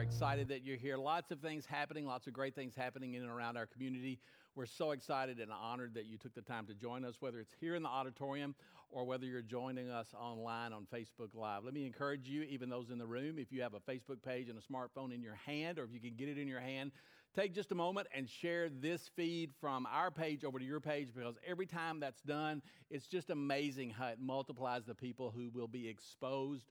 are excited that you're here. Lots of things happening, lots of great things happening in and around our community. We're so excited and honored that you took the time to join us, whether it's here in the auditorium or whether you're joining us online on Facebook Live. Let me encourage you, even those in the room, if you have a Facebook page and a smartphone in your hand, or if you can get it in your hand, take just a moment and share this feed from our page over to your page because every time that's done, it's just amazing how it multiplies the people who will be exposed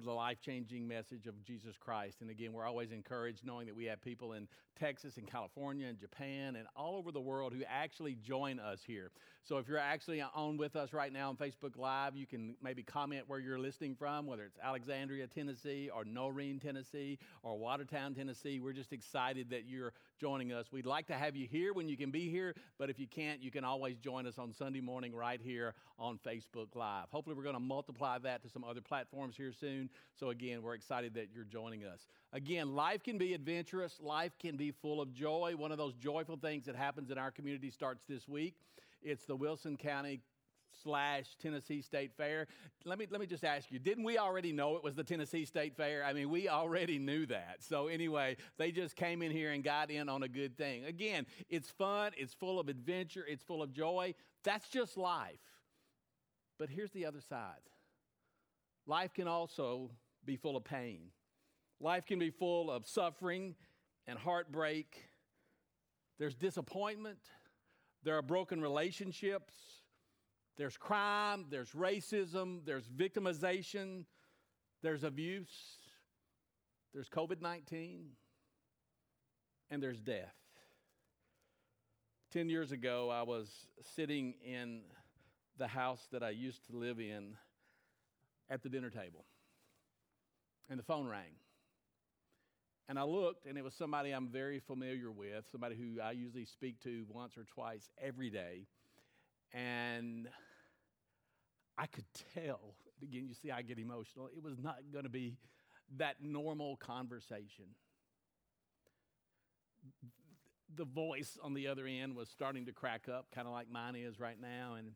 to the life changing message of Jesus Christ. And again, we're always encouraged knowing that we have people in Texas and California and Japan and all over the world who actually join us here. So if you're actually on with us right now on Facebook Live, you can maybe comment where you're listening from, whether it's Alexandria, Tennessee, or Norene, Tennessee, or Watertown, Tennessee. We're just excited that you're joining us. We'd like to have you here when you can be here, but if you can't, you can always join us on Sunday morning right here on Facebook Live. Hopefully, we're going to multiply that to some other platforms here soon. So, again, we're excited that you're joining us. Again, life can be adventurous, life can be full of joy. One of those joyful things that happens in our community starts this week. It's the Wilson County slash Tennessee State Fair. Let me let me just ask you, didn't we already know it was the Tennessee State Fair? I mean, we already knew that. So anyway, they just came in here and got in on a good thing. Again, it's fun, it's full of adventure, it's full of joy. That's just life. But here's the other side. Life can also be full of pain. Life can be full of suffering and heartbreak. There's disappointment. There are broken relationships. There's crime, there's racism, there's victimization, there's abuse, there's COVID 19, and there's death. Ten years ago, I was sitting in the house that I used to live in at the dinner table, and the phone rang. And I looked, and it was somebody I'm very familiar with, somebody who I usually speak to once or twice every day. And I could tell, again, you see, I get emotional. It was not going to be that normal conversation. The voice on the other end was starting to crack up, kind of like mine is right now. And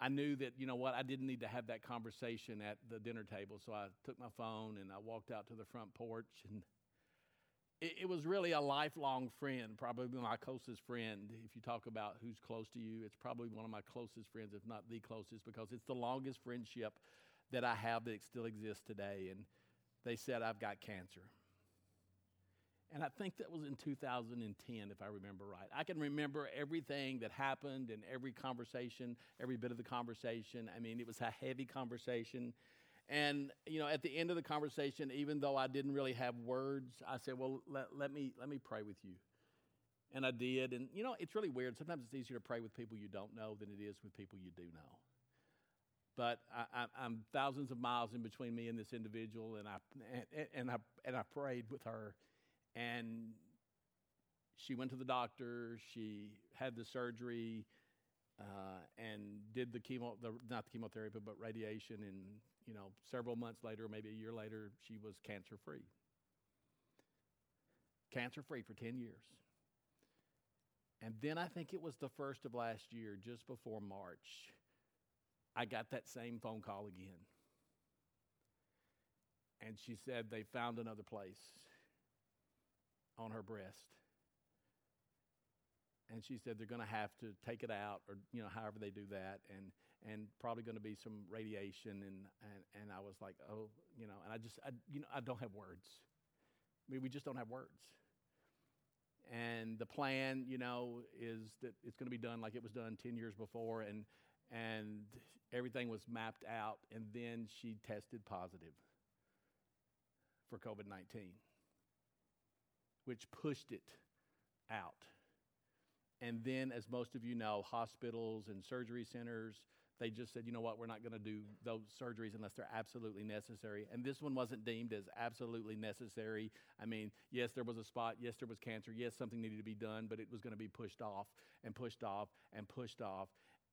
I knew that, you know what, I didn't need to have that conversation at the dinner table. So I took my phone and I walked out to the front porch and it, it, was really a lifelong friend, probably my closest friend. If you talk about who's close to you, it's probably one of my closest friends, if not the closest, because it's the longest friendship that I have that still exists today. And they said, I've got cancer. And I think that was in 2010, if I remember right. I can remember everything that happened and every conversation, every bit of the conversation. I mean, it was a heavy conversation. And, you know, at the end of the conversation, even though I didn't really have words, I said, well, let, let, me, let me pray with you. And I did. And, you know, it's really weird. Sometimes it's easier to pray with people you don't know than it is with people you do know. But I, am thousands of miles in between me and this individual, and I, and, and, I, and I prayed with her. And she went to the doctor. She had the surgery uh, and did the chemo, the, not the chemotherapy, but radiation. And you know, several months later, maybe a year later, she was cancer free. Cancer free for 10 years. And then I think it was the first of last year, just before March, I got that same phone call again. And she said they found another place on her breast. And she said they're going to have to take it out, or you know, however they do that. And and probably going to be some radiation. And, and, and I was like, oh, you know, and I just, I, you know, I don't have words. I mean, we just don't have words. And the plan, you know, is that it's going to be done like it was done 10 years before. And, and everything was mapped out. And then she tested positive for COVID 19, which pushed it out. And then, as most of you know, hospitals and surgery centers they just said, you know what, we're not going to do those surgeries unless they're absolutely necessary. And this one wasn't deemed as absolutely necessary. I mean, yes, there was a spot. Yes, there was cancer. Yes, something needed to be done, but it was going to be pushed off and pushed off and pushed off.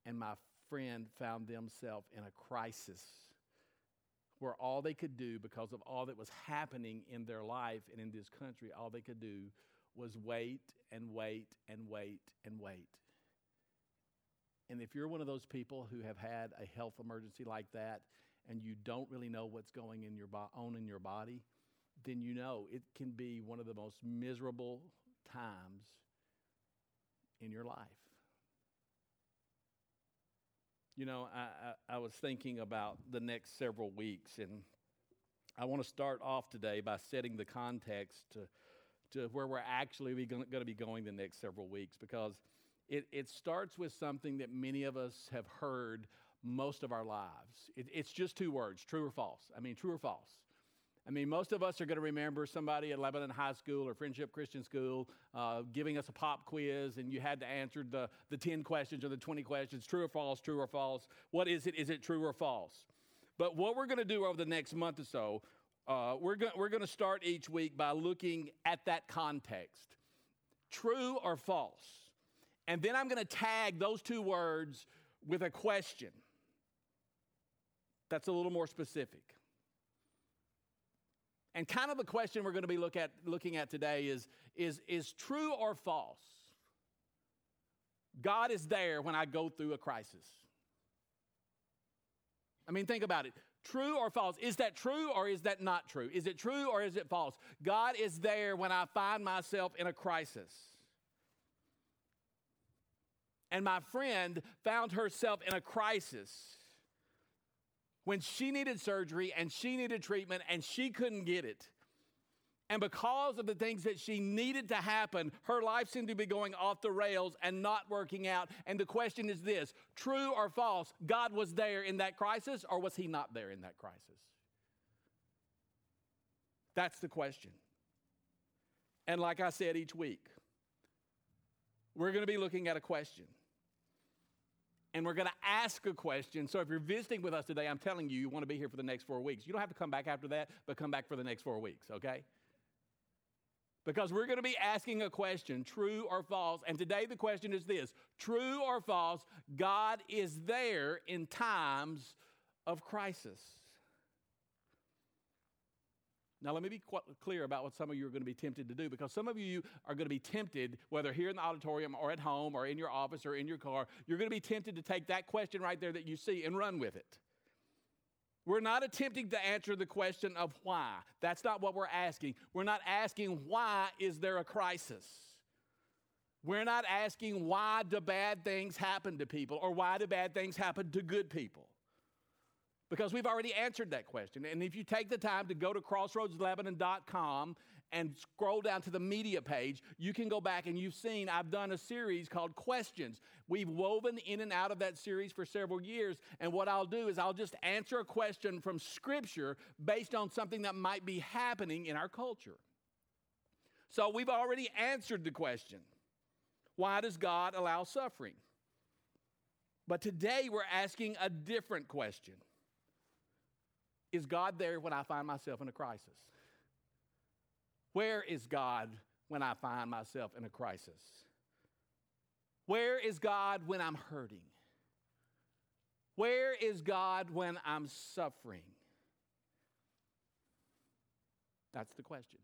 And my friend found themselves in a crisis where all they could do, because of all that was happening in their life and in this country, all they could do was wait and wait and wait and wait. And if you're one of those people who have had a health emergency like that and you don't really know what's going in your bo- on in your body, then you know it can be one of the most miserable times in your life. You know, I, I, I was thinking about the next several weeks, and I want to start off today by setting the context to, to where we're actually going to be going the next several weeks because it, it starts with something that many of us have heard most of our lives. It, it's just two words true or false. I mean, true or false. I mean, most of us are going to remember somebody at Lebanon High School or Friendship Christian School uh, giving us a pop quiz, and you had to answer the, the 10 questions or the 20 questions true or false, true or false. What is it? Is it true or false? But what we're going to do over the next month or so, uh, we're going we're going to start each week by looking at that context true or false. And then I'm going to tag those two words with a question that's a little more specific. And kind of the question we're going to be look at, looking at today is, is, is true or false? God is there when I go through a crisis. I mean, think about it. True or false? Is that true or is that not true? Is it true or is it false? God is there when I find myself in a crisis. And my friend found herself in a crisis when she needed surgery and she needed treatment and she couldn't get it. And because of the things that she needed to happen, her life seemed to be going off the rails and not working out. And the question is this true or false? God was there in that crisis, or was he not there in that crisis? That's the question. And like I said each week, we're going to be looking at a question and we're going to ask a question. So if you're visiting with us today, I'm telling you, you want to be here for the next four weeks. You don't have to come back after that, but come back for the next four weeks, okay? Because we're going to be asking a question, true or false. And today the question is this true or false, God is there in times of crisis. Now, let me be quite clear about what some of you are going to be tempted to do because some of you are going to be tempted, whether here in the auditorium or at home or in your office or in your car, you're going to be tempted to take that question right there that you see and run with it. We're not attempting to answer the question of why. That's not what we're asking. We're not asking why is there a crisis. We're not asking why do bad things happen to people or why do bad things happen to good people because we've already answered that question. And if you take the time to go to crossroadslebanon.com and scroll down to the media page, you can go back and you've seen I've done a series called Questions. We've woven in and out of that series for several years. And what I'll do is I'll just answer a question from Scripture based on something that might be happening in our culture. So we've already answered the question why does God allow suffering? But today we're asking a different question. Is God there when I find myself in a crisis? Where is God when I find myself in a crisis? Where is God when I'm hurting? Where is God when I'm suffering? That's the question.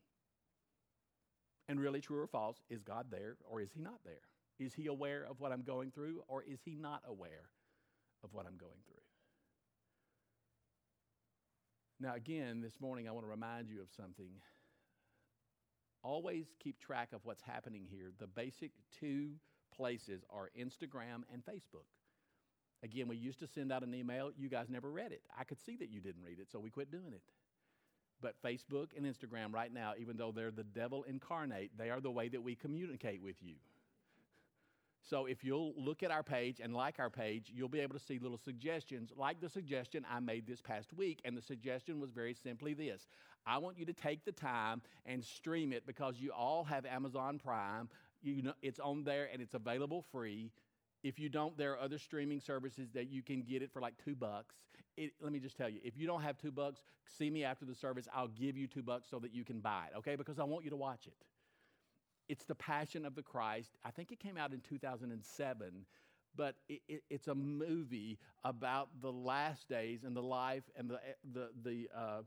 And really, true or false, is God there or is He not there? Is He aware of what I'm going through or is He not aware of what I'm going through? Now, again, this morning I want to remind you of something. Always keep track of what's happening here. The basic two places are Instagram and Facebook. Again, we used to send out an email. You guys never read it. I could see that you didn't read it, so we quit doing it. But Facebook and Instagram, right now, even though they're the devil incarnate, they are the way that we communicate with you. So if you'll look at our page and like our page, you'll be able to see little suggestions, like the suggestion I made this past week. And the suggestion was very simply this I want you to take the time and stream it because you all have Amazon Prime. You know, it's on there and it's available free. If you don't, there are other streaming services that you can get it for like two bucks. It, let me just tell you, if you don't have two bucks, see me after the service. I'll give you two bucks so that you can buy it, okay? Because I want you to watch it. It's The Passion of the Christ. I think it came out in 2007, but it, it, it's a movie about the last days and the life and the, the, the uh,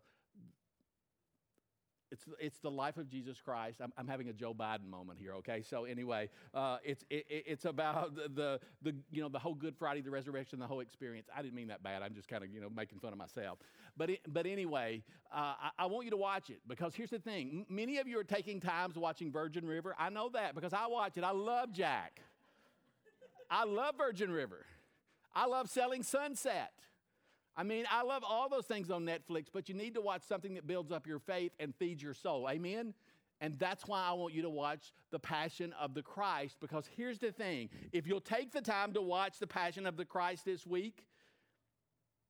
it's, it's the life of Jesus Christ. I'm, I'm having a Joe Biden moment here, okay? So anyway, uh, it's, it, it's about the, the, the, you know, the whole Good Friday, the resurrection, the whole experience. I didn't mean that bad. I'm just kind of, you know, making fun of myself. But, it, but anyway, uh, I, I, want you to watch it because here's the thing. Many of you are taking times watching Virgin River. I know that because I watch it. I love Jack. I love Virgin River. I love Selling Sunset. I mean, I love all those things on Netflix, but you need to watch something that builds up your faith and feeds your soul. Amen? And that's why I want you to watch The Passion of the Christ, because here's the thing if you'll take the time to watch The Passion of the Christ this week,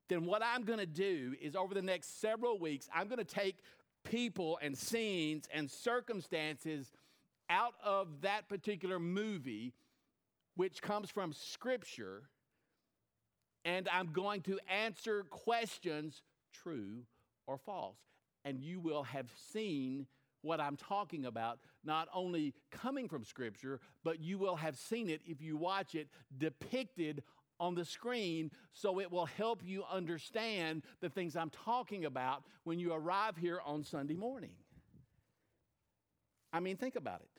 then what I'm to do is over the next several weeks, I'm to take people and scenes and circumstances out of that particular movie, which comes from Scripture and I'm going to answer questions true or false. And you will have seen what I'm talking about, not only coming from Scripture, but you will have seen it if you watch it depicted on the screen so it will help you understand the things I'm talking about when you arrive here on Sunday morning. I mean, think about it.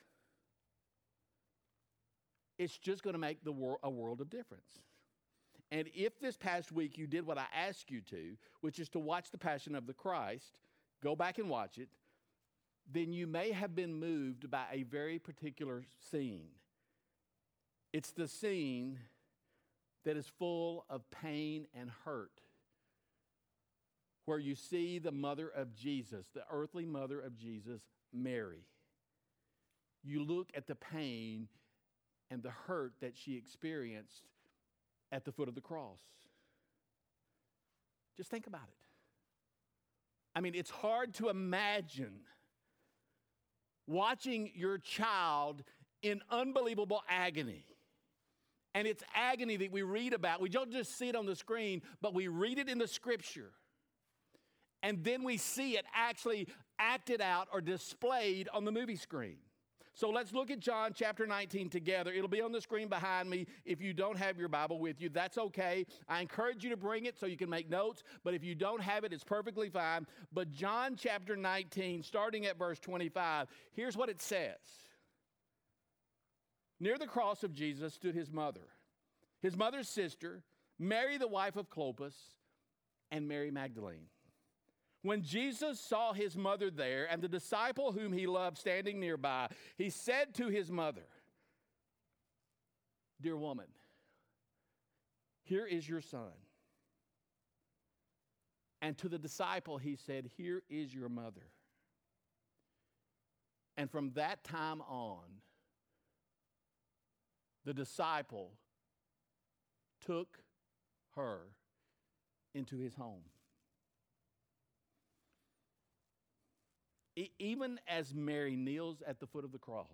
It's just going to make the wor- a world of difference. And if this past week you did what I asked you to, which is to watch The Passion of the Christ, go back and watch it, then you may have been moved by a very particular scene. It's the scene that is full of pain and hurt, where you see the mother of Jesus, the earthly mother of Jesus, Mary. You look at the pain and the hurt that she experienced at the foot of the cross. Just think about it. I mean, it's hard to imagine watching your child in unbelievable agony. And it's agony that we read about. We don't just see it on the screen, but we read it in the scripture. And then we see it actually acted out or displayed on the movie screen. So let's look at John chapter 19 together. It'll be on the screen behind me. If you don't have your Bible with you, that's okay. I encourage you to bring it so you can make notes, but if you don't have it, it's perfectly fine. But John chapter 19, starting at verse 25, here's what it says Near the cross of Jesus stood his mother, his mother's sister, Mary, the wife of Clopas, and Mary Magdalene. When Jesus saw his mother there and the disciple whom he loved standing nearby, he said to his mother, Dear woman, here is your son. And to the disciple, he said, Here is your mother. And from that time on, the disciple took her into his home. Even as Mary kneels at the foot of the cross,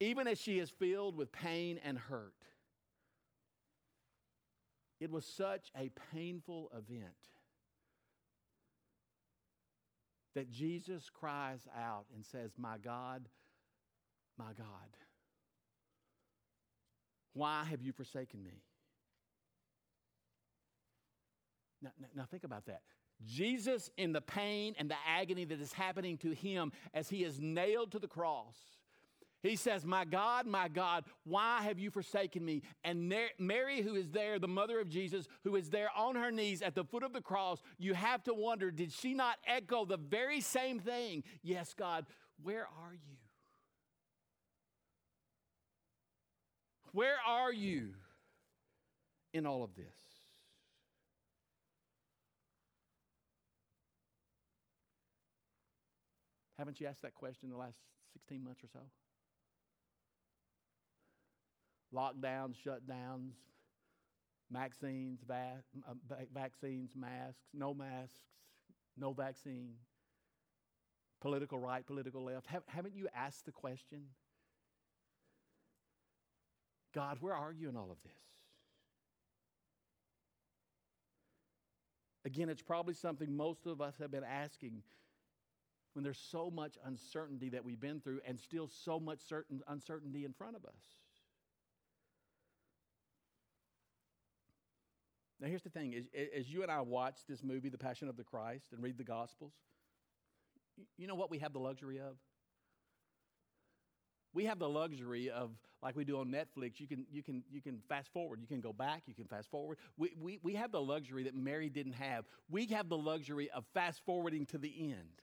even as she is filled with pain and hurt, it was such a painful event that Jesus cries out and says, My God, my God, why have you forsaken me? Now, now, think about that. Jesus, in the pain and the agony that is happening to him as he is nailed to the cross, he says, My God, my God, why have you forsaken me? And Mary, who is there, the mother of Jesus, who is there on her knees at the foot of the cross, you have to wonder, did she not echo the very same thing? Yes, God, where are you? Where are you in all of this? Haven't you asked that question in the last 16 months or so? Lockdowns, shutdowns, vaccines, va- uh, vaccines, masks, no masks, no vaccine, political right, political left. Have, haven't you asked the question? God, where are you in all of this? Again, it's probably something most of us have been asking when there's so much uncertainty that we've been through and still so much certain uncertainty in front of us. Now, here's the thing: as, as you and I watch this movie, The Passion of the Christ, and read the Gospels, you know what we have the luxury of? We have the luxury of, like we do on Netflix, you can, you can, you can fast forward, you can go back, you can fast forward. We, we, we have the luxury that Mary didn't have. We have the luxury of fast forwarding to the end.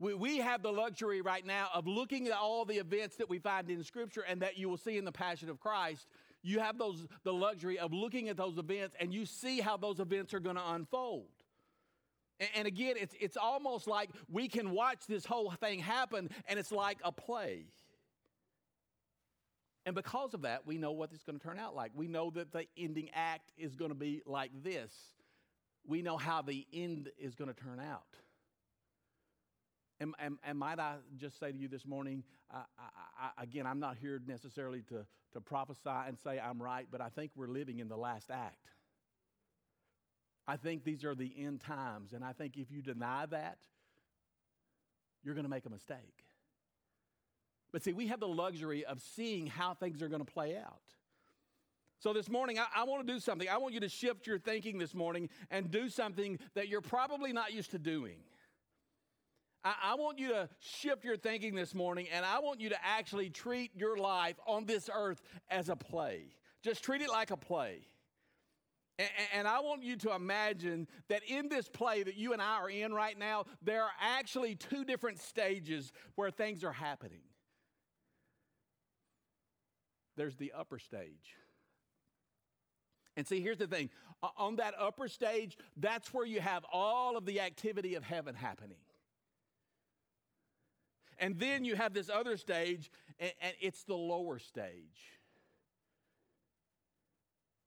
We, we have the luxury right now of looking at all the events that we find in Scripture and that you will see in the Passion of Christ. You have those, the luxury of looking at those events and you see how those events are going to unfold. And again, it's, it's almost like we can watch this whole thing happen and it's like a play. And because of that, we know what it's going to turn out like. We know that the ending act is going to be like this. We know how the end is going to turn out. And, and, and might I just say to you this morning, I, I, again, I'm not here necessarily to, to prophesy and say I'm right, but I think we're living in the last act. I think these are the end times. And I think if you deny that, you're going to make a mistake. But see, we have the luxury of seeing how things are going to play out. So this morning, I, I want to do something. I want you to shift your thinking this morning and do something that you're probably not used to doing. I, I want you to shift your thinking this morning, and I want you to actually treat your life on this earth as a play. Just treat it like a play. And I want you to imagine that in this play that you and I are in right now, there are actually two different stages where things are happening. There's the upper stage. And see, here's the thing on that upper stage, that's where you have all of the activity of heaven happening. And then you have this other stage, and it's the lower stage.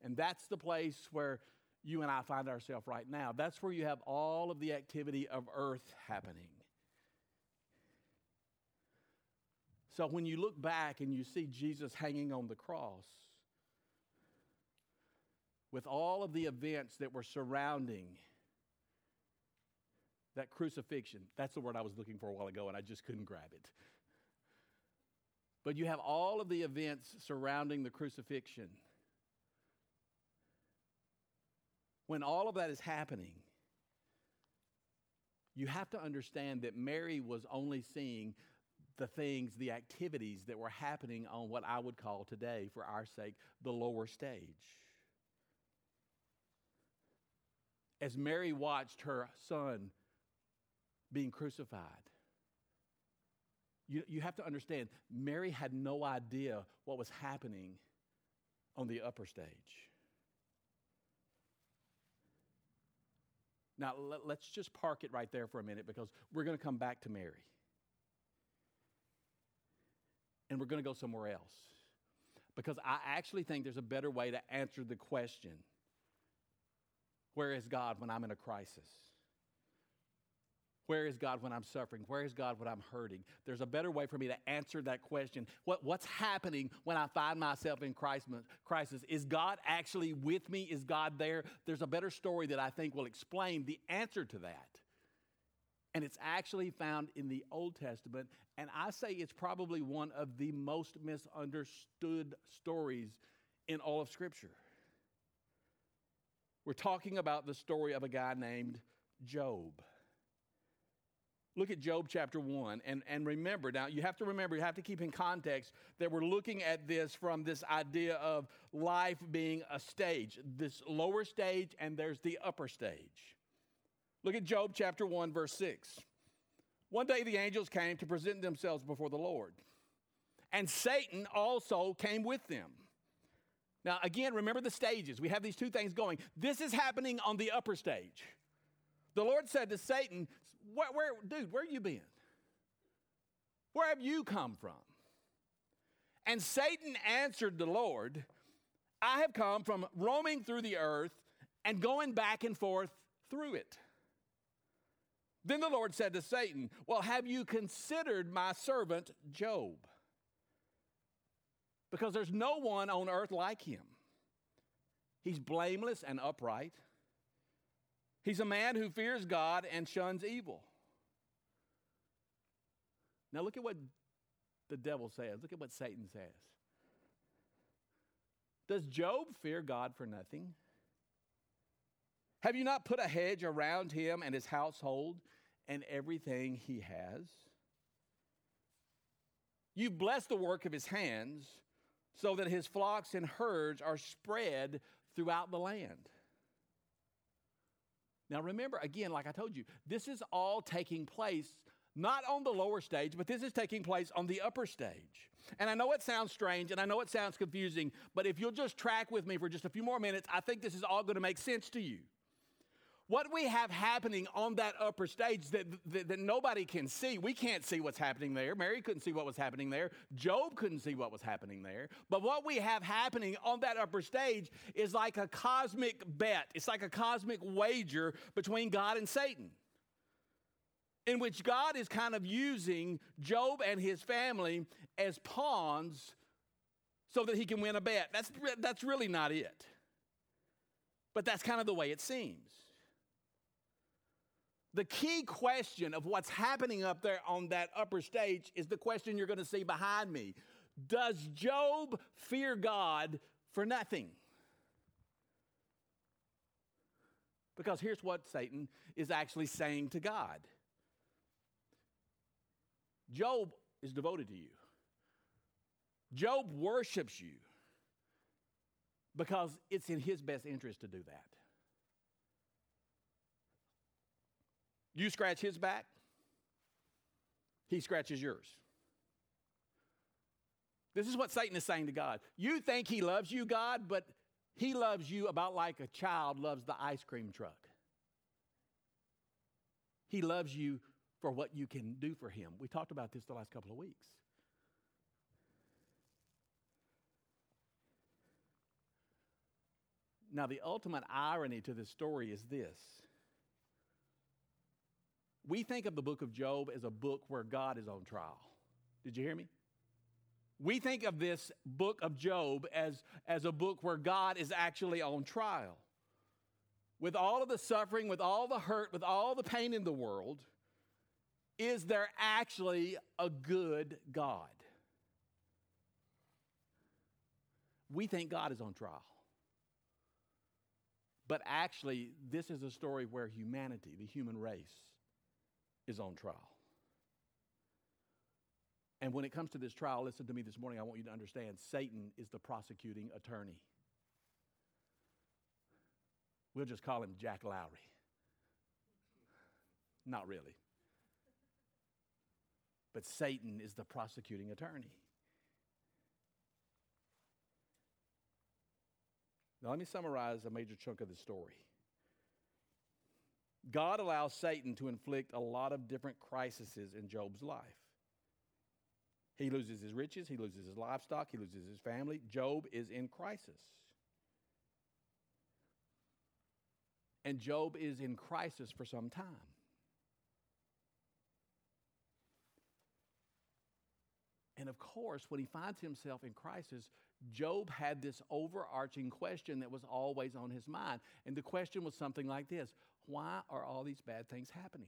And that's the place where you and I find ourselves right now. That's where you have all of the activity of earth happening. So when you look back and you see Jesus hanging on the cross, with all of the events that were surrounding that crucifixion, that's the word I was looking for a while ago and I just couldn't grab it. But you have all of the events surrounding the crucifixion when all of that is happening, you have to understand that Mary was only seeing the things, the activities that were happening on what I would call today, for our sake, the lower stage. As Mary watched her son being crucified, you, you have to understand, Mary had no idea what was happening on the upper stage. Now, let, us just park it right there for a minute because we're going to come back to Mary. And we're going to go somewhere else. Because I actually think there's a better way to answer the question where is God when I'm in a crisis? Where is God when I'm suffering? Where is God when I'm hurting? There's a better way for me to answer that question. What, what's happening when I find myself in crisis? Is God actually with me? Is God there? There's a better story that I think will explain the answer to that. And it's actually found in the Old Testament. And I say it's probably one of the most misunderstood stories in all of Scripture. We're talking about the story of a guy named Job. Look at Job chapter 1 and, and remember. Now, you have to remember, you have to keep in context that we're looking at this from this idea of life being a stage, this lower stage, and there's the upper stage. Look at Job chapter 1, verse 6. One day the angels came to present themselves before the Lord, and Satan also came with them. Now, again, remember the stages. We have these two things going. This is happening on the upper stage. The Lord said to Satan, where, where, dude, where you been? Where have you come from? And Satan answered the Lord, I have come from roaming through the earth and going back and forth through it. Then the Lord said to Satan, Well, have you considered my servant Job? Because there's no one on earth like him. He's blameless and upright He's a man who fears God and shuns evil. Now, look at what the devil says. Look at what Satan says. Does Job fear God for nothing? Have you not put a hedge around him and his household and everything he has? You bless the work of his hands so that his flocks and herds are spread throughout the land. Now, remember, again, like I told you, this is all taking place not on the lower stage, but this is taking place on the upper stage. And I know it sounds strange and I know it sounds confusing, but if you'll just track with me for just a few more minutes, I think this is all going to make sense to you. What we have happening on that upper stage that, that, that, nobody can see, we can't see what's happening there. Mary couldn't see what was happening there. Job couldn't see what was happening there. But what we have happening on that upper stage is like a cosmic bet, it's like a cosmic wager between God and Satan in which God is kind of using Job and his family as pawns so that he can win a bet. That's, that's really not it. But that's kind of the way it seems. The key question of what's happening up there on that upper stage is the question you're going to see behind me. Does Job fear God for nothing? Because here's what Satan is actually saying to God Job is devoted to you. Job worships you because it's in his best interest to do that. You scratch his back, he scratches yours. This is what Satan is saying to God. You think he loves you, God, but he loves you about like a child loves the ice cream truck. He loves you for what you can do for him. We talked about this the last couple of weeks. Now, the ultimate irony to this story is this. We think of the book of Job as a book where God is on trial. Did you hear me? We think of this book of Job as, as a book where God is actually on trial. With all of the suffering, with all the hurt, with all the pain in the world, is there actually a good God? We think God is on trial. But actually, this is a story where humanity, the human race, is on trial. And when it comes to this trial, listen to me this morning. I want you to understand Satan is the prosecuting attorney. We'll just call him Jack Lowry. Not really but Satan is the prosecuting attorney. Now, let me summarize a major chunk of the story. God allows Satan to inflict a lot of different crises in Job's life. He loses his riches, he loses his livestock, he loses his family. Job is in crisis. And Job is in crisis for some time. And of course, when he finds himself in crisis, Job had this overarching question that was always on his mind. And the question was something like this Why are all these bad things happening?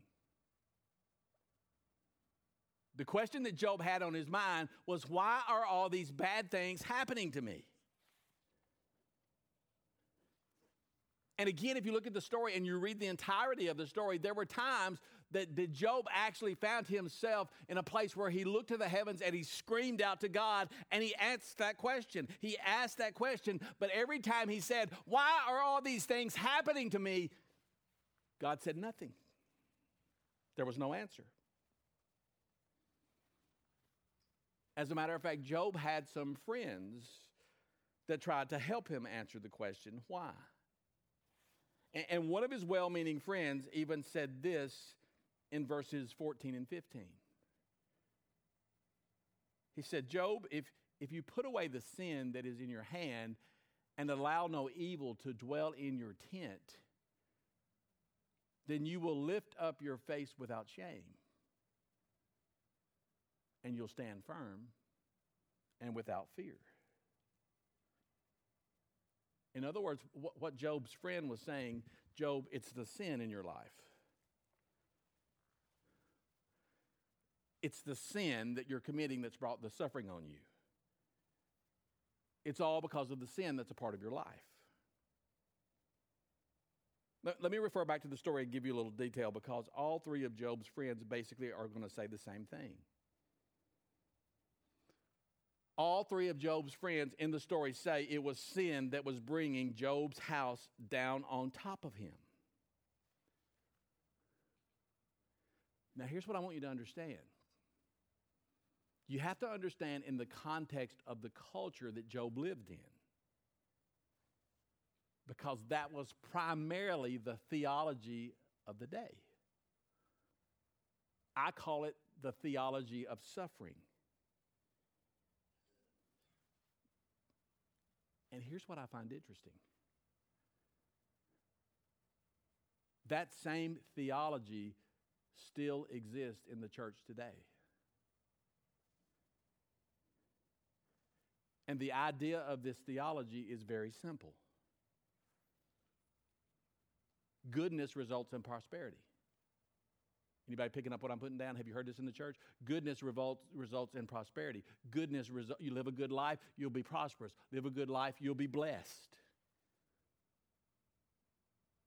The question that Job had on his mind was Why are all these bad things happening to me? And again, if you look at the story and you read the entirety of the story, there were times that, Job actually found himself in a place where he looked to the heavens and he screamed out to God and he asked that question. He asked that question, but every time he said, Why are all these things happening to me? God said nothing. There was no answer. As a matter of fact, Job had some friends that tried to help him answer the question, Why? And one of his well meaning friends even said this in verses 14 and 15. He said, Job, if, if you put away the sin that is in your hand and allow no evil to dwell in your tent, then you will lift up your face without shame and you'll stand firm and without fear. In other words, what Job's friend was saying, Job, it's the sin in your life. It's the sin that you're committing that's brought the suffering on you. It's all because of the sin that's a part of your life. Let, let me refer back to the story and give you a little detail because all three of Job's friends basically are going to say the same thing. All three of Job's friends in the story say it was sin that was bringing Job's house down on top of him. Now, here's what I want you to understand. You have to understand in the context of the culture that Job lived in because that was primarily the theology of the day. I call it the theology of suffering. And here's what I find interesting that same theology still exists in the church today. And the idea of this theology is very simple goodness results in prosperity. Anybody picking up what I'm putting down? Have you heard this in the church? Goodness revolts, results in prosperity. Goodness, resu- you live a good life, you'll be prosperous. Live a good life, you'll be blessed.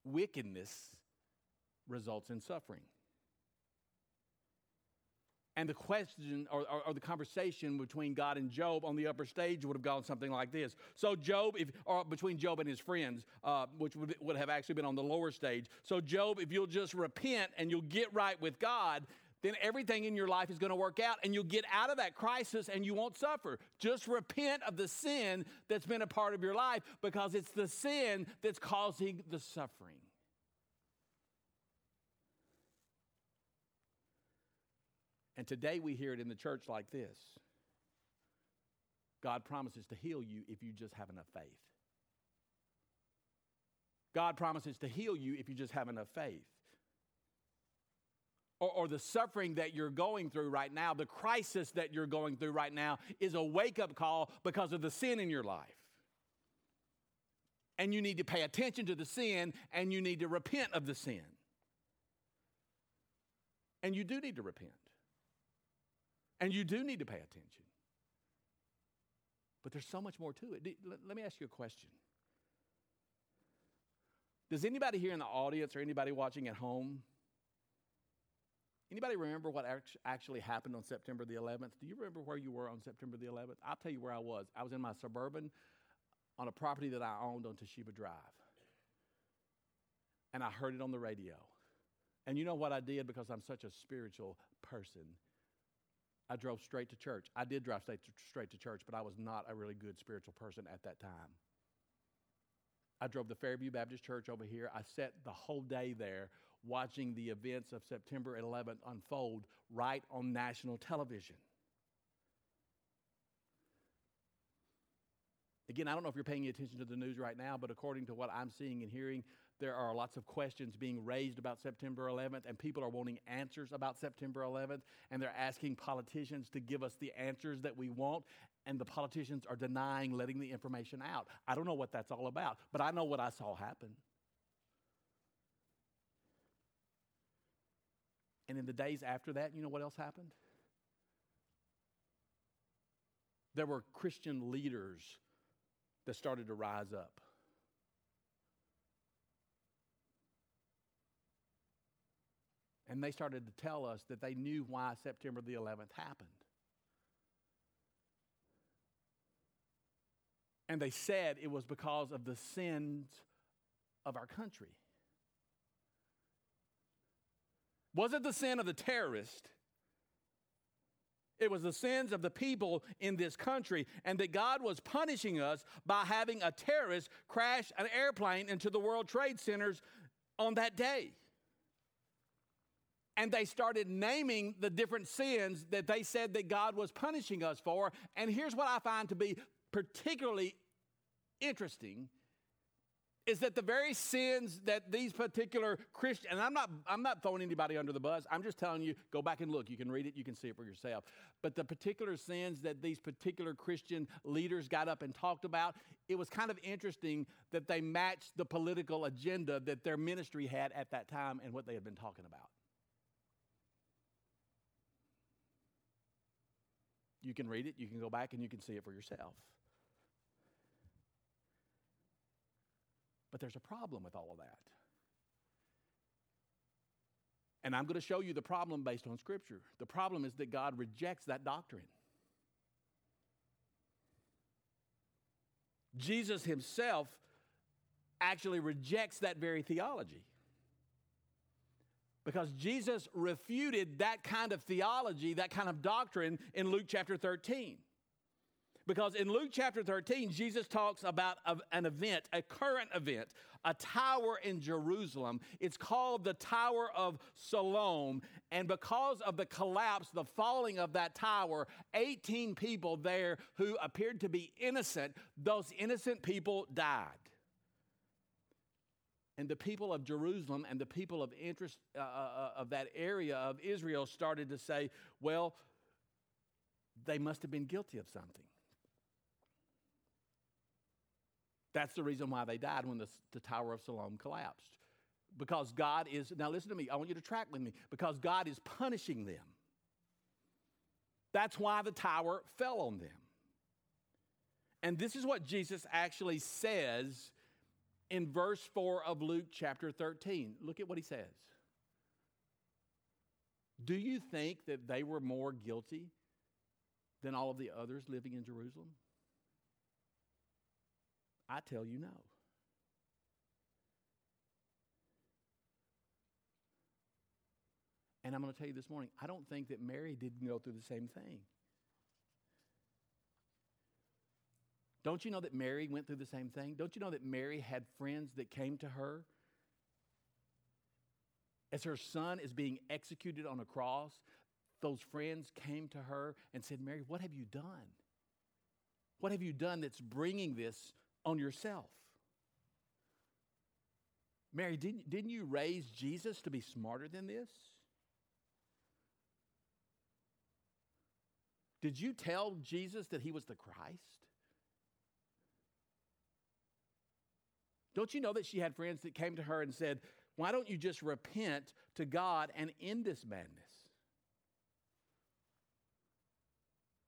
Wickedness results in suffering. And the question or, or, or, the conversation between God and Job on the upper stage would have gone something like this. So, Job, if, or between Job and his friends, uh, which would, would have actually been on the lower stage. So, Job, if you'll just repent and you'll get right with God, then everything in your life is going to work out and you'll get out of that crisis and you won't suffer. Just repent of the sin that's been a part of your life because it's the sin that's causing the suffering. And today we hear it in the church like this God promises to heal you if you just have enough faith. God promises to heal you if you just have enough faith. Or, or, the suffering that you're going through right now, the crisis that you're going through right now, is a wake up call because of the sin in your life. And you need to pay attention to the sin and you need to repent of the sin. And you do need to repent. And you do need to pay attention. But there's so much more to it. Let me ask you a question. Does anybody here in the audience or anybody watching at home, anybody remember what actually happened on September the 11th? Do you remember where you were on September the 11th? I'll tell you where I was. I was in my suburban on a property that I owned on Toshiba Drive. And I heard it on the radio. And you know what I did because I'm such a spiritual person? I drove straight to church. I did drive straight to, straight to church, but I was not a really good spiritual person at that time. I drove the Fairview Baptist Church over here. I sat the whole day there watching the events of September 11th unfold right on national television. Again, I don't know if you're paying attention to the news right now, but according to what I'm seeing and hearing, there are lots of questions being raised about September 11th, and people are wanting answers about September 11th, and they're asking politicians to give us the answers that we want, and the politicians are denying letting the information out. I don't know what that's all about, but I know what I saw happen. And in the days after that, you know what else happened? There were Christian leaders that started to rise up. And they started to tell us that they knew why September the 11th happened. And they said it was because of the sins of our country. Was it the sin of the terrorist? It was the sins of the people in this country, and that God was punishing us by having a terrorist crash an airplane into the World Trade Centers on that day and they started naming the different sins that they said that God was punishing us for. And here's what I find to be particularly interesting is that the very sins that these particular Christians, and I'm not, I'm not throwing anybody under the bus, I'm just telling you, go back and look. You can read it, you can see it for yourself. But the particular sins that these particular Christian leaders got up and talked about, it was kind of interesting that they matched the political agenda that their ministry had at that time and what they had been talking about. You can read it, you can go back and you can see it for yourself. But there's a problem with all of that. And I'm going to show you the problem based on Scripture. The problem is that God rejects that doctrine. Jesus himself actually rejects that very theology. Because Jesus refuted that kind of theology, that kind of doctrine in Luke chapter 13. Because in Luke chapter 13, Jesus talks about an event, a current event, a tower in Jerusalem. It's called the Tower of Siloam. And because of the collapse, the falling of that tower, 18 people there who appeared to be innocent, those innocent people died. And the people of Jerusalem and the people of interest uh, uh, uh of that area of Israel started to say, well, they must have been guilty of something. That's the reason why they died when the, the Tower of Siloam collapsed. Because God is, now listen to me, I want you to track with me, because God is punishing them. That's why the tower fell on them. And this is what Jesus actually says in verse 4 of Luke chapter 13. Look at what he says. Do you think that they were more guilty than all of the others living in Jerusalem? I tell you no. And I'm going to tell you this morning, I don't think that Mary didn't go through the same thing. Don't you know that Mary went through the same thing? Don't you know that Mary had friends that came to her as her son is being executed on a cross? Those friends came to her and said, Mary, what have you done? What have you done that's bringing this on yourself. Mary, didn't, didn't you raise Jesus to be smarter than this? Did you tell Jesus that he was the Christ? Don't you know that she had friends that came to her and said, Why don't you just repent to God and end this madness?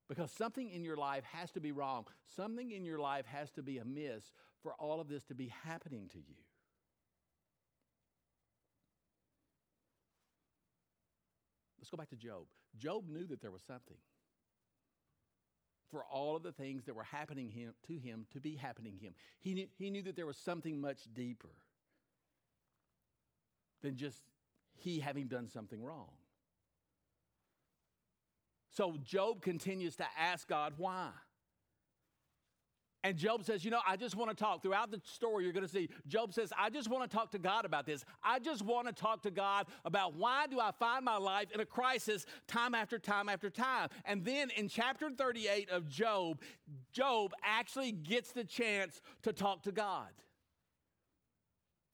Because something in your life has to be wrong. Something in your life has to be amiss for all of this to be happening to you. Let's go back to Job. Job knew that there was something. For all of the things that were happening him, to him to be happening to him, he knew, he knew that there was something much deeper than just he having done something wrong. So Job continues to ask God why. And Job says, You know, I just want to talk. Throughout the story, you're going to see Job says, I just want to talk to God about this. I just want to talk to God about why do I find my life in a crisis time after time after time. And then in chapter 38 of Job, Job actually gets the chance to talk to God.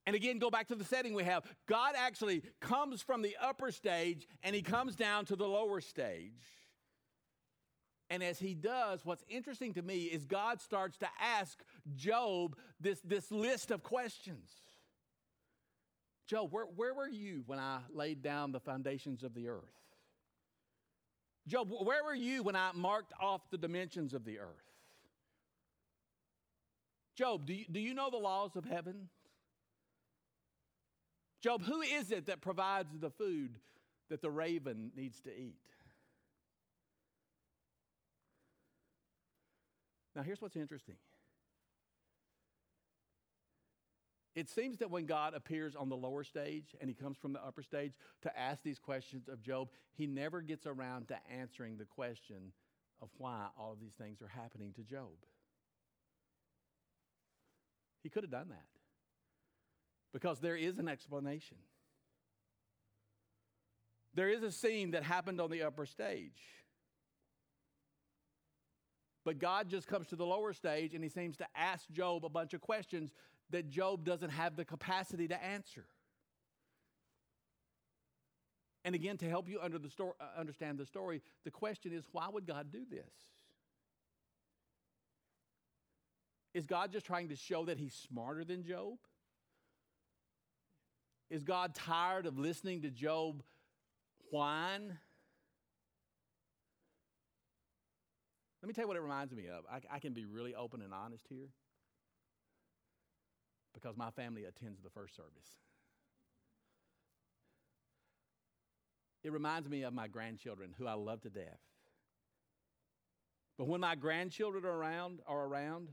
And again, go back to the setting we have. God actually comes from the upper stage and he comes down to the lower stage. And as he does, what's interesting to me is God starts to ask Job this, this list of questions. Job, where, where were you when I laid down the foundations of the earth? Job, where were you when I marked off the dimensions of the earth? Job, do you, do you know the laws of heaven? Job, who is it that provides the food that the raven needs to eat? Now, here's what's interesting. It seems that when God appears on the lower stage and he comes from the upper stage to ask these questions of Job, he never gets around to answering the question of why all of these things are happening to Job. He could have done that because there is an explanation. There is a scene that happened on the upper stage. But God just comes to the lower stage and he seems to ask Job a bunch of questions that Job doesn't have the capacity to answer. And again, to help you under the story, uh, understand the story, the question is why would God do this? Is God just trying to show that he's smarter than Job? Is God tired of listening to Job whine? Let me tell you what it reminds me of. I, I can be really open and honest here because my family attends the first service. it reminds me of my grandchildren who I love to death. But when my grandchildren are around, are around,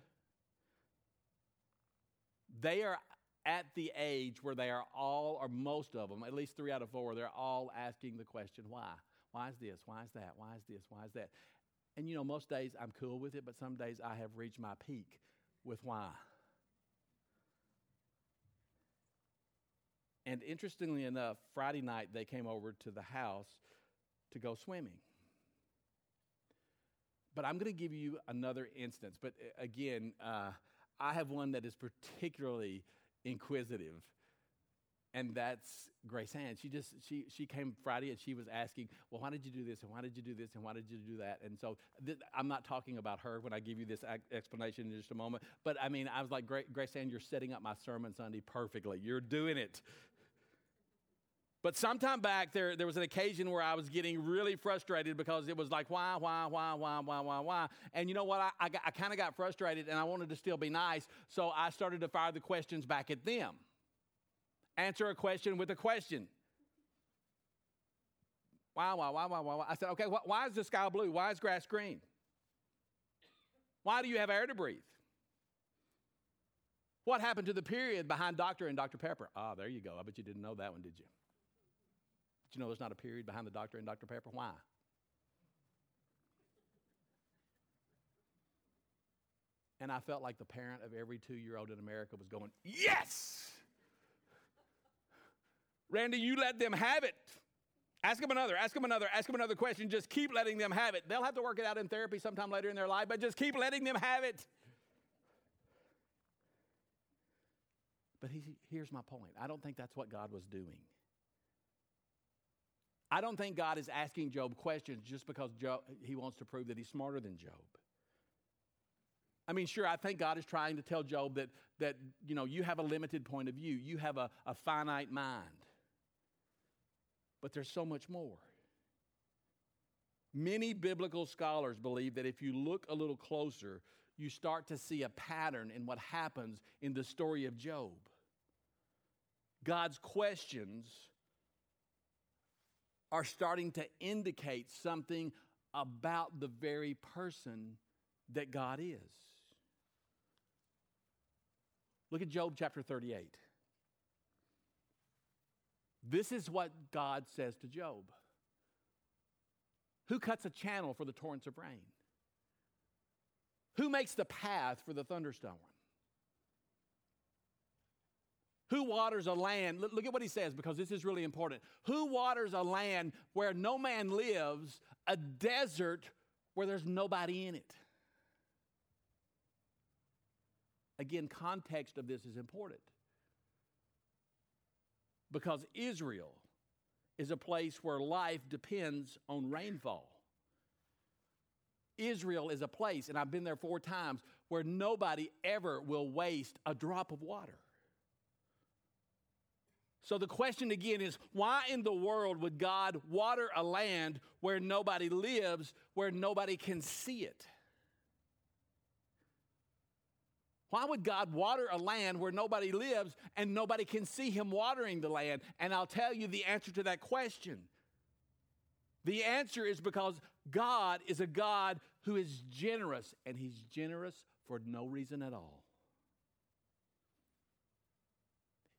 they are at the age where they are all, or most of them, at least three out of four, they're all asking the question, why? Why is this? Why is that? Why is this? Why is that? And you know, most days I'm cool with it, but some days I have reached my peak with why. And interestingly enough, Friday night they came over to the house to go swimming. But I'm going to give you another instance. But uh, again, uh, I have one that is particularly inquisitive, and that's Grace Ann. She just she she came Friday and she was asking, well, why did you do this and why did you do this and why did you do that? And so th- I'm not talking about her when I give you this ac- explanation in just a moment. But I mean, I was like, Grace Ann, you're setting up my sermon Sunday perfectly. You're doing it. But sometime back, there, there was an occasion where I was getting really frustrated because it was like, why, why, why, why, why, why, why? And you know what? I, I, I kind of got frustrated and I wanted to still be nice, so I started to fire the questions back at them. Answer a question with a question. Why, why, why, why, why? I said, okay, wh- why is the sky blue? Why is grass green? Why do you have air to breathe? What happened to the period behind Dr. and Dr. Pepper? Ah, there you go. I bet you didn't know that one, did you? Did you know there's not a period behind the Dr. and Dr. Pepper? Why? And I felt like the parent of every two year old in America was going, Yes! Randy, you let them have it. Ask them another, ask them another, ask them another question. Just keep letting them have it. They'll have to work it out in therapy sometime later in their life, but just keep letting them have it. But he, here's my point I don't think that's what God was doing. I don't think God is asking Job questions just because Job, he wants to prove that he's smarter than Job. I mean, sure, I think God is trying to tell Job that, that you know, you have a limited point of view, you have a, a finite mind. But there's so much more. Many biblical scholars believe that if you look a little closer, you start to see a pattern in what happens in the story of Job. God's questions are starting to indicate something about the very person that God is. Look at Job chapter 38. This is what God says to Job Who cuts a channel for the torrents of rain? Who makes the path for the thunderstorm? Who waters a land? Look at what he says because this is really important. Who waters a land where no man lives, a desert where there's nobody in it? Again, context of this is important because Israel is a place where life depends on rainfall. Israel is a place, and I've been there four times, where nobody ever will waste a drop of water. So the question again is why in the world would God water a land where nobody lives, where nobody can see it? Why would God water a land where nobody lives and nobody can see him watering the land? And I'll tell you the answer to that question. The answer is because God is a God who is generous, and he's generous for no reason at all.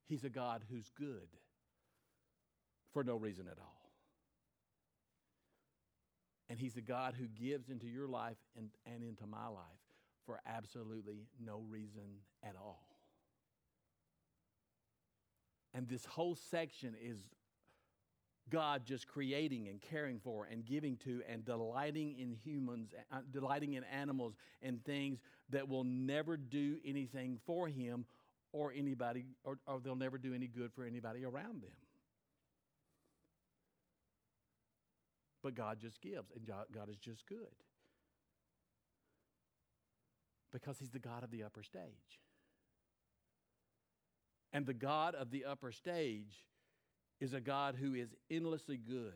He's a God who's good for no reason at all. And He's a God who gives into your life and, and into my life for absolutely no reason at all. And this whole section is God just creating and caring for and giving to and delighting in humans, uh, delighting in animals and things that will never do anything for Him or anybody, or, or they'll never do any good for anybody around them. But God just gives, and God is just good. Because He's the God of the upper stage. And the God of the upper stage is a God who is endlessly good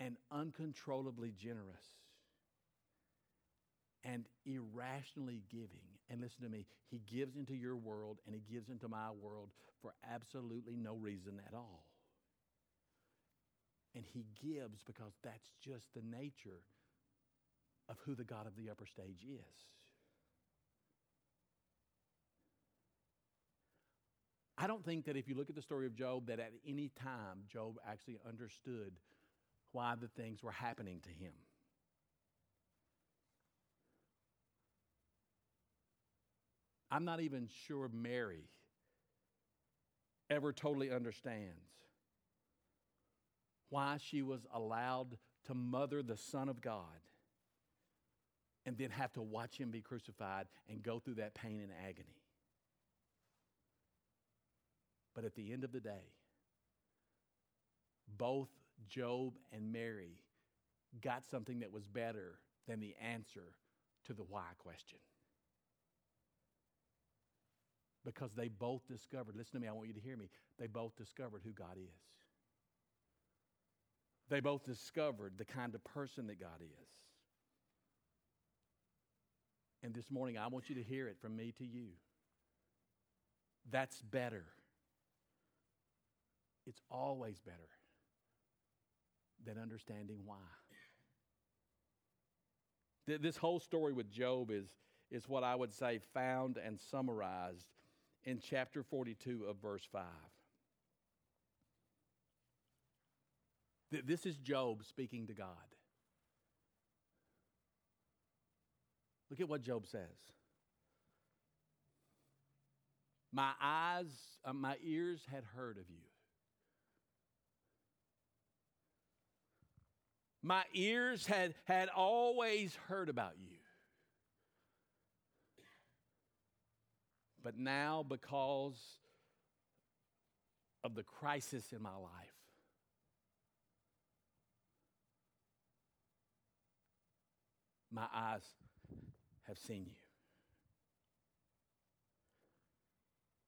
and uncontrollably generous and irrationally giving. And listen to me, He gives into your world and He gives into my world for absolutely no reason at all. And he gives because that's just the nature of who the God of the upper stage is. I don't think that if you look at the story of Job, that at any time Job actually understood why the things were happening to him. I'm not even sure Mary ever totally understands why she was allowed to mother the Son of God and then have to watch him be crucified and go through that pain and agony. But at the end of the day, both Job and Mary got something that was better than the answer to the why question. Because they both discovered, listen to me, I want you to hear me. They both discovered who God is. They both discovered the kind of person that God is. And this morning, I want you to hear it from me to you. That's better. It's always better than understanding why. This whole story with Job is, is what I would say found and summarized in chapter 42 of verse 5. This is Job speaking to God. Look at what Job says. My eyes, uh, my ears had heard of you. My ears had, had always heard about you. But now, because of the crisis in my life, my eyes have seen you.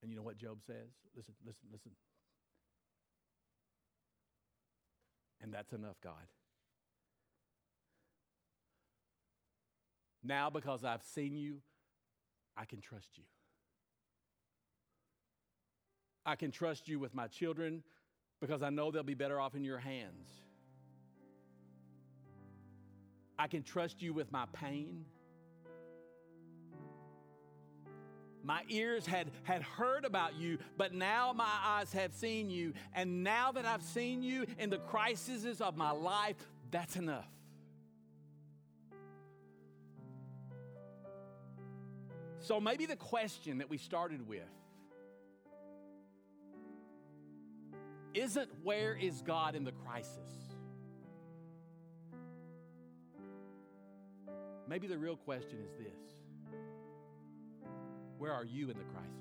And you know what Job says? Listen, listen, listen. And that's enough, God. Now, because I've seen you, I can trust you. I can trust you with my children because I know they'll be better off in your hands. I can trust you with my pain. My ears had, had heard about you, but now my eyes have seen you. And now that I've seen you in the crises of my life, that's enough. So maybe the question that we started with isn't where is God in the crisis? Maybe the real question is this Where are you in the crisis?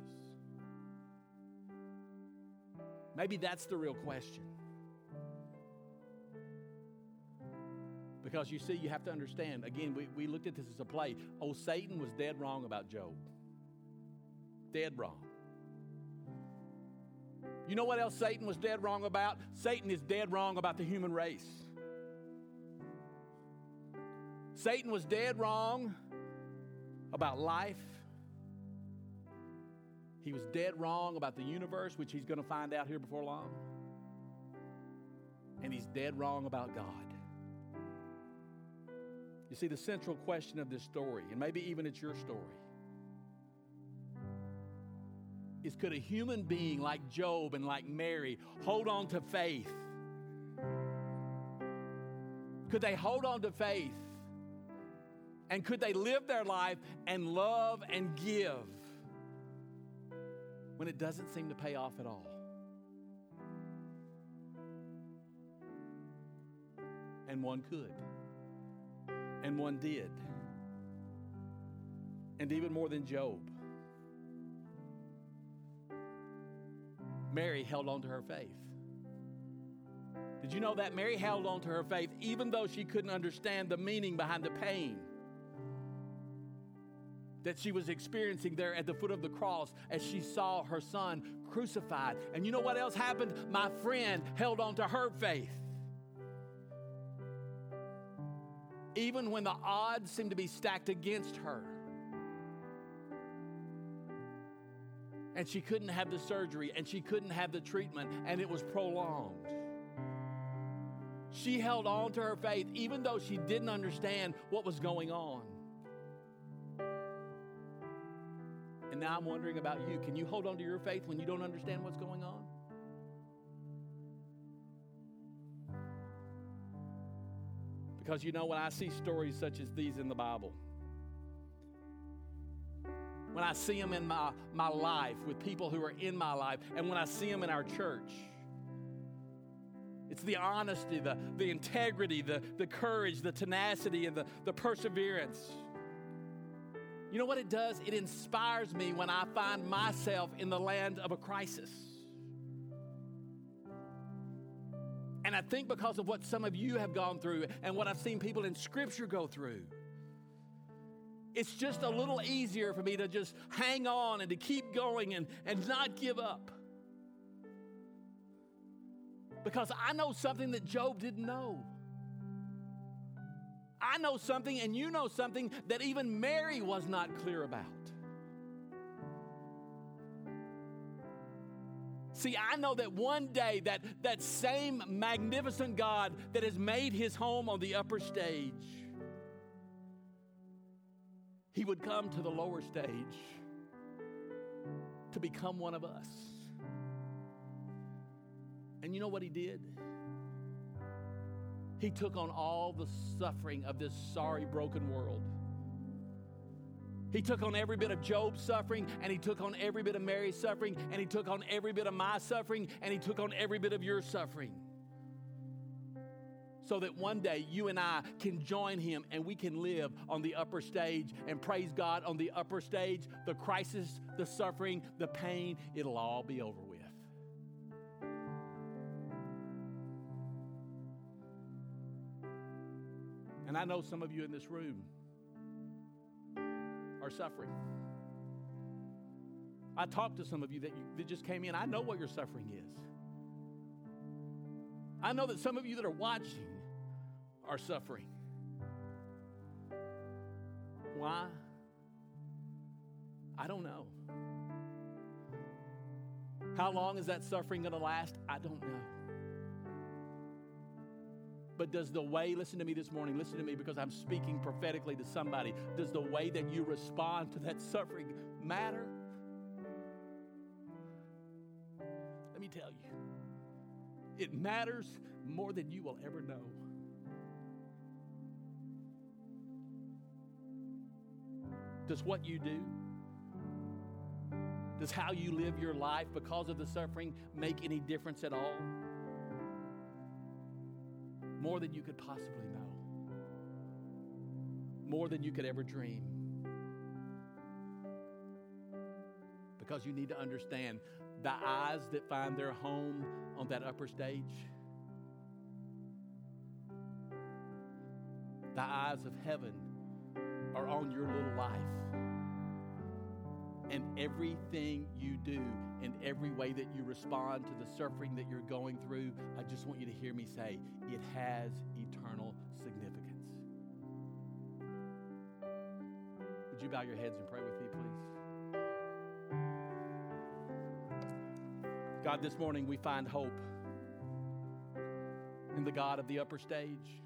Maybe that's the real question. Because you see, you have to understand, again, we, we looked at this as a play. Oh, Satan was dead wrong about Job. Dead wrong. You know what else Satan was dead wrong about? Satan is dead wrong about the human race. Satan was dead wrong about life. He was dead wrong about the universe, which he's going to find out here before long. And he's dead wrong about God. You see, the central question of this story, and maybe even it's your story, is could a human being like Job and like Mary hold on to faith? Could they hold on to faith? And could they live their life and love and give when it doesn't seem to pay off at all? And one could and one did. And even more than Job. Mary held on to her faith. Did you know that Mary held on to her faith even though she couldn't understand the meaning behind the pain that she was experiencing there at the foot of the cross as she saw her son crucified? And you know what else happened? My friend held on to her faith. Even when the odds seemed to be stacked against her. And she couldn't have the surgery and she couldn't have the treatment, and it was prolonged. She held on to her faith even though she didn't understand what was going on. And now I'm wondering about you. Can you hold on to your faith when you don't understand what's going on? Because you know, when I see stories such as these in the Bible, when I see them in my, my life with people who are in my life, and when I see them in our church, it's the honesty, the, the integrity, the, the courage, the tenacity, and the, the perseverance. You know what it does? It inspires me when I find myself in the land of a crisis. And I think because of what some of you have gone through and what I've seen people in Scripture go through, it's just a little easier for me to just hang on and to keep going and, and not give up. Because I know something that Job didn't know. I know something, and you know something that even Mary was not clear about. See, I know that one day that, that same magnificent God that has made his home on the upper stage he would come to the lower stage to become one of us. And you know what he did? He took on all the suffering of this sorry, broken world. He took on every bit of Job's suffering, and he took on every bit of Mary's suffering, and he took on every bit of my suffering, and he took on every bit of your suffering so that one day you and I can join him and we can live on the upper stage and praise God on the upper stage. The crisis, the suffering, the pain, it'll all be over with. And I know some of you in this room are suffering. I talked to some of you that, you that just came in. I know what your suffering is. I know that some of you that are watching are suffering. Why? I don't know. How long is that suffering going to last? I don't know. But does the way, listen to me this morning, listen to me because I'm speaking prophetically to somebody, does the way that you respond to that suffering matter? Let me tell you, it matters more than you will ever know. Does what you do, does how you live your life because of the suffering make any difference at all? More than you could possibly know, more than you could ever dream. Because you need to understand the eyes that find their home on that upper stage, the eyes of heaven are on your little life. And everything you do, and every way that you respond to the suffering that you're going through, I just want you to hear me say, it has eternal significance. Would you bow your heads and pray with me, please? God, this morning we find hope in the God of the upper stage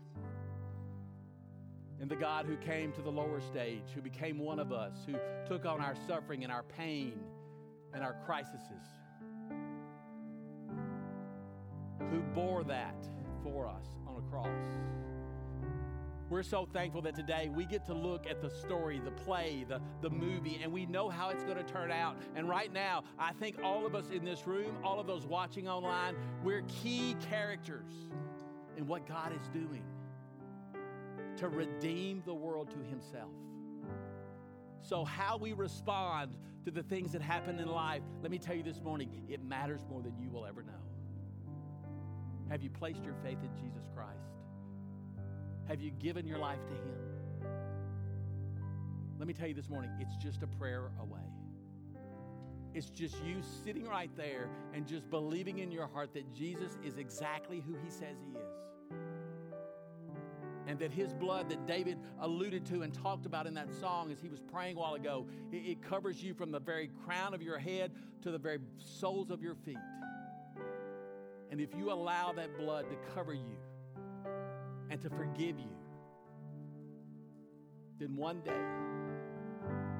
and the God who came to the lower stage, who became one of us, who took on our suffering and our pain and our crises, who bore that for us on a cross. We're so thankful that today we get to look at the story, the play, the, the movie, and we know how it's going to turn out. And right now, I think all of us in this room, all of those watching online, we're key characters in what God is doing to redeem the world to himself. So, how we respond to the things that happen in life, let me tell you this morning, it matters more than you will ever know. Have you placed your faith in Jesus Christ? Have you given your life to Him? Let me tell you this morning, it's just a prayer away. It's just you sitting right there and just believing in your heart that Jesus is exactly who He says He is and that his blood that David alluded to and talked about in that song as he was praying a while ago, it, it covers you from the very crown of your head to the very soles of your feet. And if you allow that blood to cover you, and to forgive you, then one day,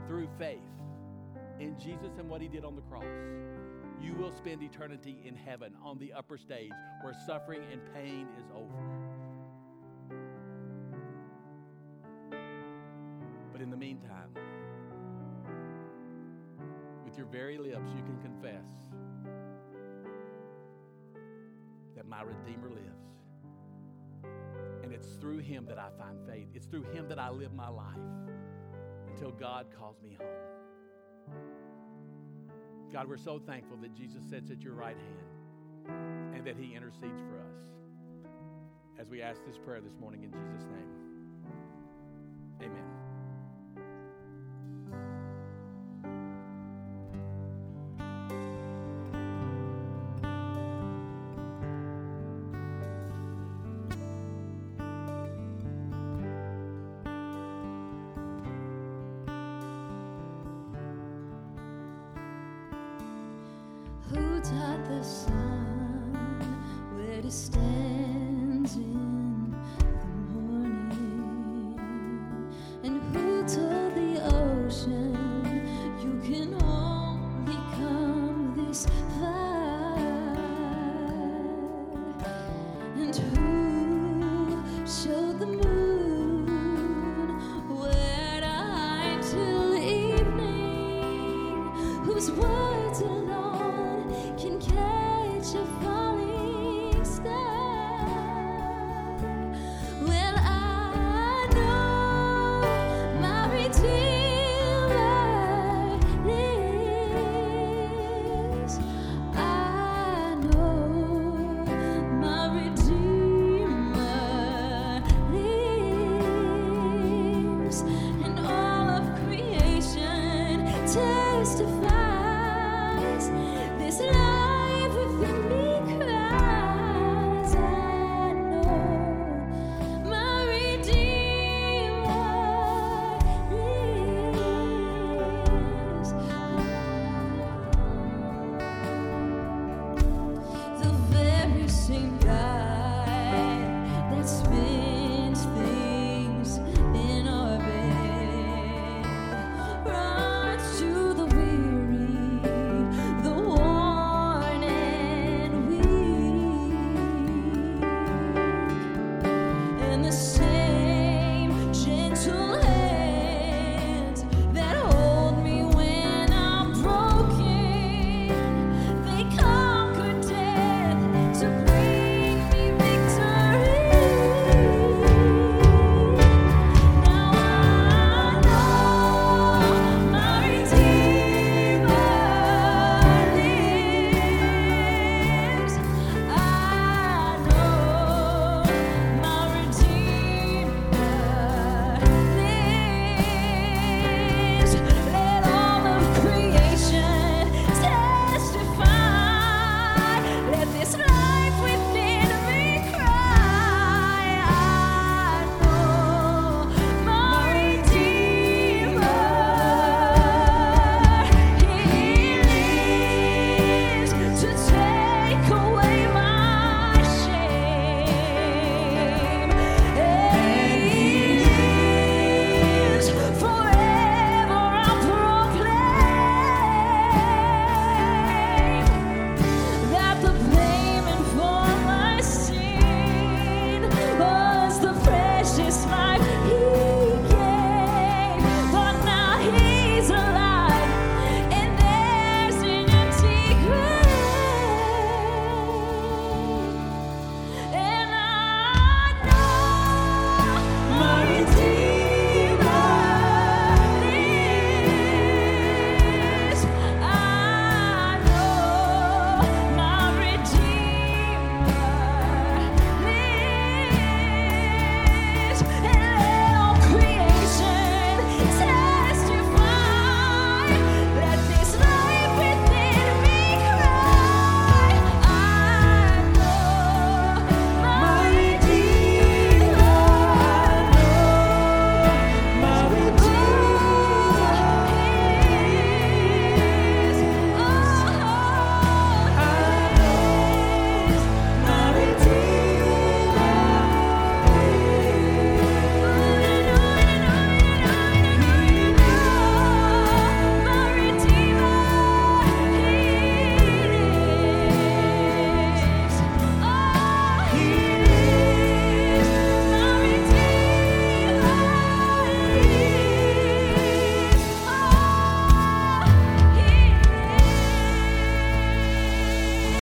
through faith in Jesus and what he did on the cross, you will spend eternity in heaven on the upper stage where suffering and pain is over. Very lips, you can confess that my Redeemer lives. And it's through him that I find faith. It's through him that I live my life until God calls me home. God, we're so thankful that Jesus sits at your right hand and that he intercedes for us. As we ask this prayer this morning in Jesus' name, amen.